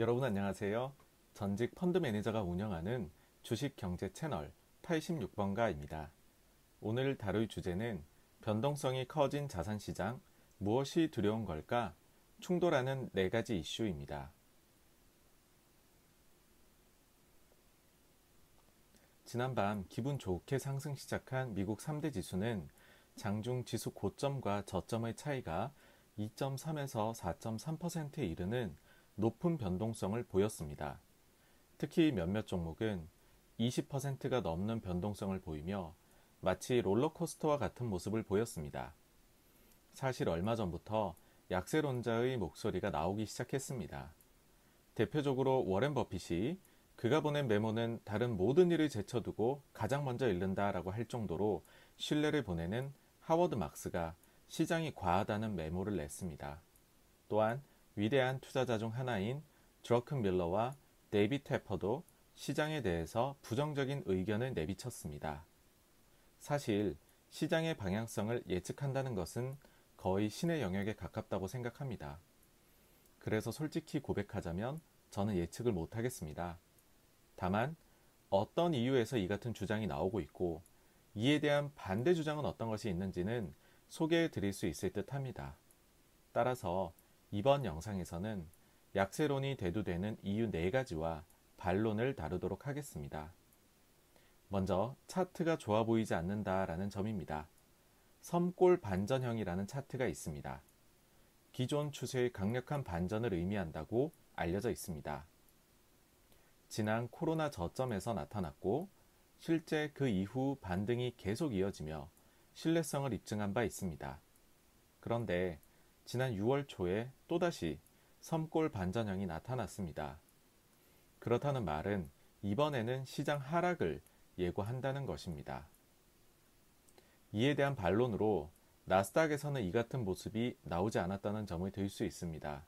여러분 안녕하세요. 전직 펀드 매니저가 운영하는 주식 경제 채널 86번가입니다. 오늘 다룰 주제는 변동성이 커진 자산 시장 무엇이 두려운 걸까? 충돌하는 네 가지 이슈입니다. 지난밤 기분 좋게 상승 시작한 미국 3대 지수는 장중 지수 고점과 저점의 차이가 2.3에서 4.3%에 이르는 높은 변동성을 보였습니다. 특히 몇몇 종목은 20%가 넘는 변동성을 보이며 마치 롤러코스터와 같은 모습을 보였습니다. 사실 얼마 전부터 약세론자의 목소리가 나오기 시작했습니다. 대표적으로 워렌 버핏이 그가 보낸 메모는 다른 모든 일을 제쳐두고 가장 먼저 읽는다 라고 할 정도로 신뢰를 보내는 하워드 막스가 시장이 과하다는 메모를 냈습니다. 또한 위대한 투자자 중 하나인 드러켄밀러와 데이비드 테퍼도 시장에 대해서 부정적인 의견을 내비쳤습니다. 사실 시장의 방향성을 예측한다는 것은 거의 신의 영역에 가깝다고 생각합니다. 그래서 솔직히 고백하자면 저는 예측을 못하겠습니다. 다만 어떤 이유에서 이 같은 주장이 나오고 있고 이에 대한 반대 주장은 어떤 것이 있는지는 소개해 드릴 수 있을 듯 합니다. 따라서 이번 영상에서는 약세론이 대두되는 이유 4가지와 반론을 다루도록 하겠습니다. 먼저 차트가 좋아 보이지 않는다라는 점입니다. 섬골 반전형이라는 차트가 있습니다. 기존 추세의 강력한 반전을 의미한다고 알려져 있습니다. 지난 코로나 저점에서 나타났고 실제 그 이후 반등이 계속 이어지며 신뢰성을 입증한 바 있습니다. 그런데 지난 6월 초에 또다시 섬골 반전형이 나타났습니다. 그렇다는 말은 이번에는 시장 하락을 예고한다는 것입니다. 이에 대한 반론으로 나스닥에서는 이 같은 모습이 나오지 않았다는 점을 들 수 있습니다.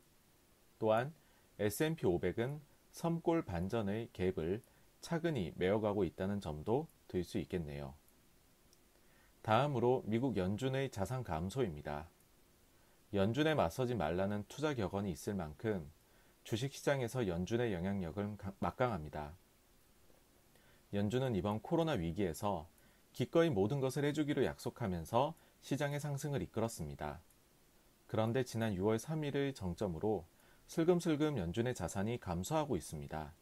또한 S&P 500은 섬골 반전의 갭을 차근히 메어가고 있다는 점도 들 수 있겠네요. 다음으로 미국 연준의 자산 감소입니다. 연준에 맞서지 말라는 투자 격언이 있을 만큼 주식시장에서 연준의 영향력은 막강합니다. 연준은 이번 코로나 위기에서 기꺼이 모든 것을 해주기로 약속하면서 시장의 상승을 이끌었습니다. 그런데 지난 6월 3일의 정점으로 슬금슬금 연준의 자산이 감소하고 있습니다.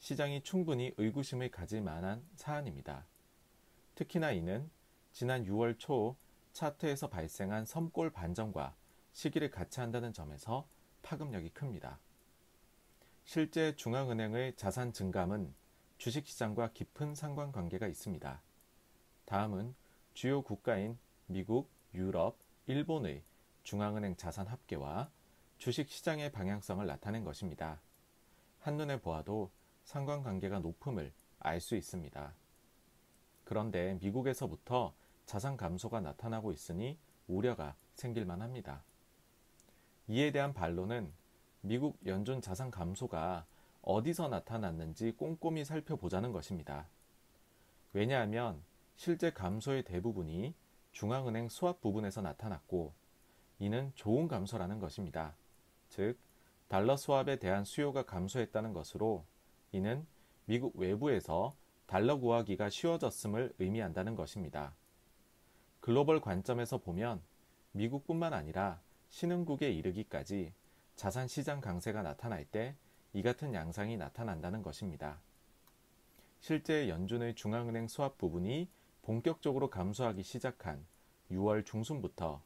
시장이 충분히 의구심을 가질 만한 사안입니다. 특히나 이는 지난 6월 초 차트에서 발생한 섬골 반전과 시기를 같이 한다는 점에서 파급력이 큽니다. 실제 중앙은행의 자산 증감은 주식시장과 깊은 상관관계가 있습니다. 다음은 주요 국가인 미국, 유럽, 일본의 중앙은행 자산 합계와 주식시장의 방향성을 나타낸 것입니다. 한눈에 보아도 상관관계가 높음을 알 수 있습니다. 그런데 미국에서부터 자산 감소가 나타나고 있으니 우려가 생길만 합니다. 이에 대한 반론은 미국 연준 자산 감소가 어디서 나타났는지 꼼꼼히 살펴보자는 것입니다. 왜냐하면 실제 감소의 대부분이 중앙은행 수합 부분에서 나타났고 이는 좋은 감소라는 것입니다. 즉, 달러 수합에 대한 수요가 감소했다는 것으로 이는 미국 외부에서 달러 구하기가 쉬워졌음을 의미한다는 것입니다. 글로벌 관점에서 보면 미국뿐만 아니라 신흥국에 이르기까지 자산 시장 강세가 나타날 때 이 같은 양상이 나타난다는 것입니다. 실제 연준의 중앙은행 수합 부분이 본격적으로 감소하기 시작한 6월 중순부터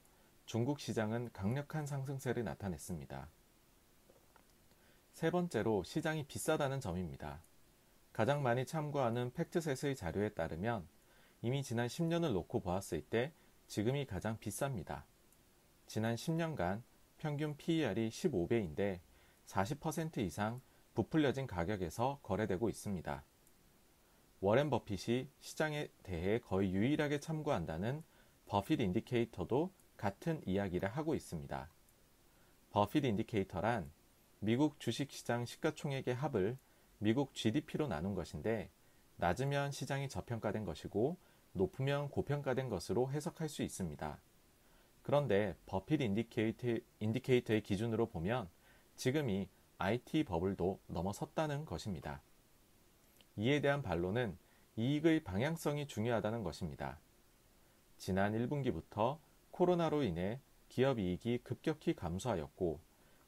중국 시장은 강력한 상승세를 나타냈습니다. 세 번째로 시장이 비싸다는 점입니다. 가장 많이 참고하는 팩트셋의 자료에 따르면 이미 지난 10년을 놓고 보았을 때 지금이 가장 비쌉니다. 지난 10년간 평균 PER이 15배인데 40% 이상 부풀려진 가격에서 거래되고 있습니다. 워렌 버핏이 시장에 대해 거의 유일하게 참고한다는 버핏 indicator도 같은 이야기를 하고 있습니다. 버핏 indicator란 미국 주식시장 시가총액의 합을 미국 GDP로 나눈 것인데 낮으면 시장이 저평가된 것이고 높으면 고평가된 것으로 해석할 수 있습니다. 그런데 버핏 indicator, indicator의 기준으로 보면 지금이 IT 버블도 넘어섰다는 것입니다. 이에 대한 반론은 이익의 방향성이 중요하다는 것입니다. 지난 1분기부터 코로나로 인해 기업 이익이 급격히 감소하였고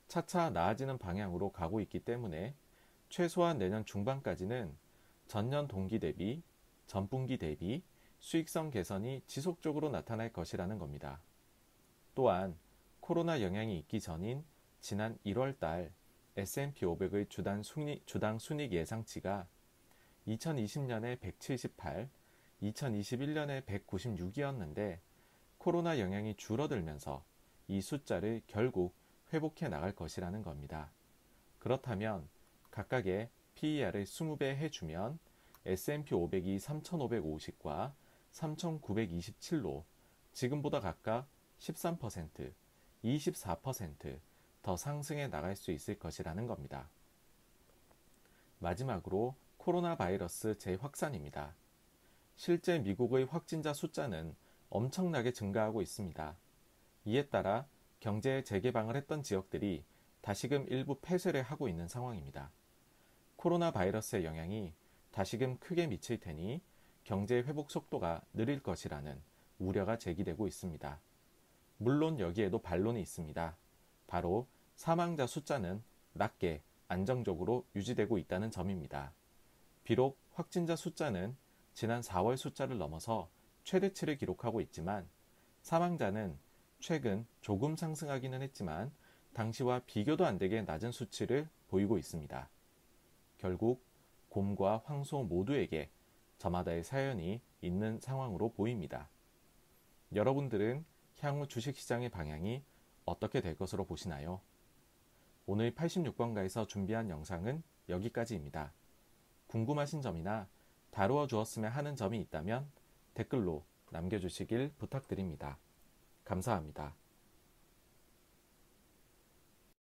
차차 나아지는 방향으로 가고 있기 때문에 최소한 내년 중반까지는 전년 동기 대비, 전분기 대비 수익성 개선이 지속적으로 나타날 것이라는 겁니다. 또한 코로나 영향이 있기 전인 지난 1월 달 S&P 500의 주당 순익, 주당 순익 예상치가 2020년에 178, 2021년에 196이었는데 코로나 영향이 줄어들면서 이 숫자를 결국 회복해 나갈 것이라는 겁니다. 그렇다면 각각의 PER을 20배 해주면 S&P 500이 3,550과 3,927로 지금보다 각각 13%, 24%더 상승해 나갈 수 있을 것이라는 겁니다. 마지막으로 코로나 바이러스 재확산입니다. 실제 미국의 확진자 숫자는 엄청나게 증가하고 있습니다. 이에 따라 경제 재개방을 했던 지역들이 다시금 일부 폐쇄를 하고 있는 상황입니다. 코로나 바이러스의 영향이 다시금 크게 미칠 테니 경제 회복 속도가 느릴 것이라는 우려가 제기되고 있습니다. 물론 여기에도 반론이 있습니다. 바로 사망자 숫자는 낮게 안정적으로 유지되고 있다는 점입니다. 비록 확진자 숫자는 지난 4월 숫자를 넘어서 최대치를 기록하고 있지만 사망자는 최근 조금 상승하기는 했지만 당시와 비교도 안 되게 낮은 수치를 보이고 있습니다. 결국 곰과 황소 모두에게 저마다의 사연이 있는 상황으로 보입니다. 여러분들은 향후 주식시장의 방향이 어떻게 될 것으로 보시나요? 오늘 86번가에서 준비한 영상은 여기까지입니다. 궁금하신 점이나 다루어 주었으면 하는 점이 있다면 댓글로 남겨주시길 부탁드립니다. 감사합니다.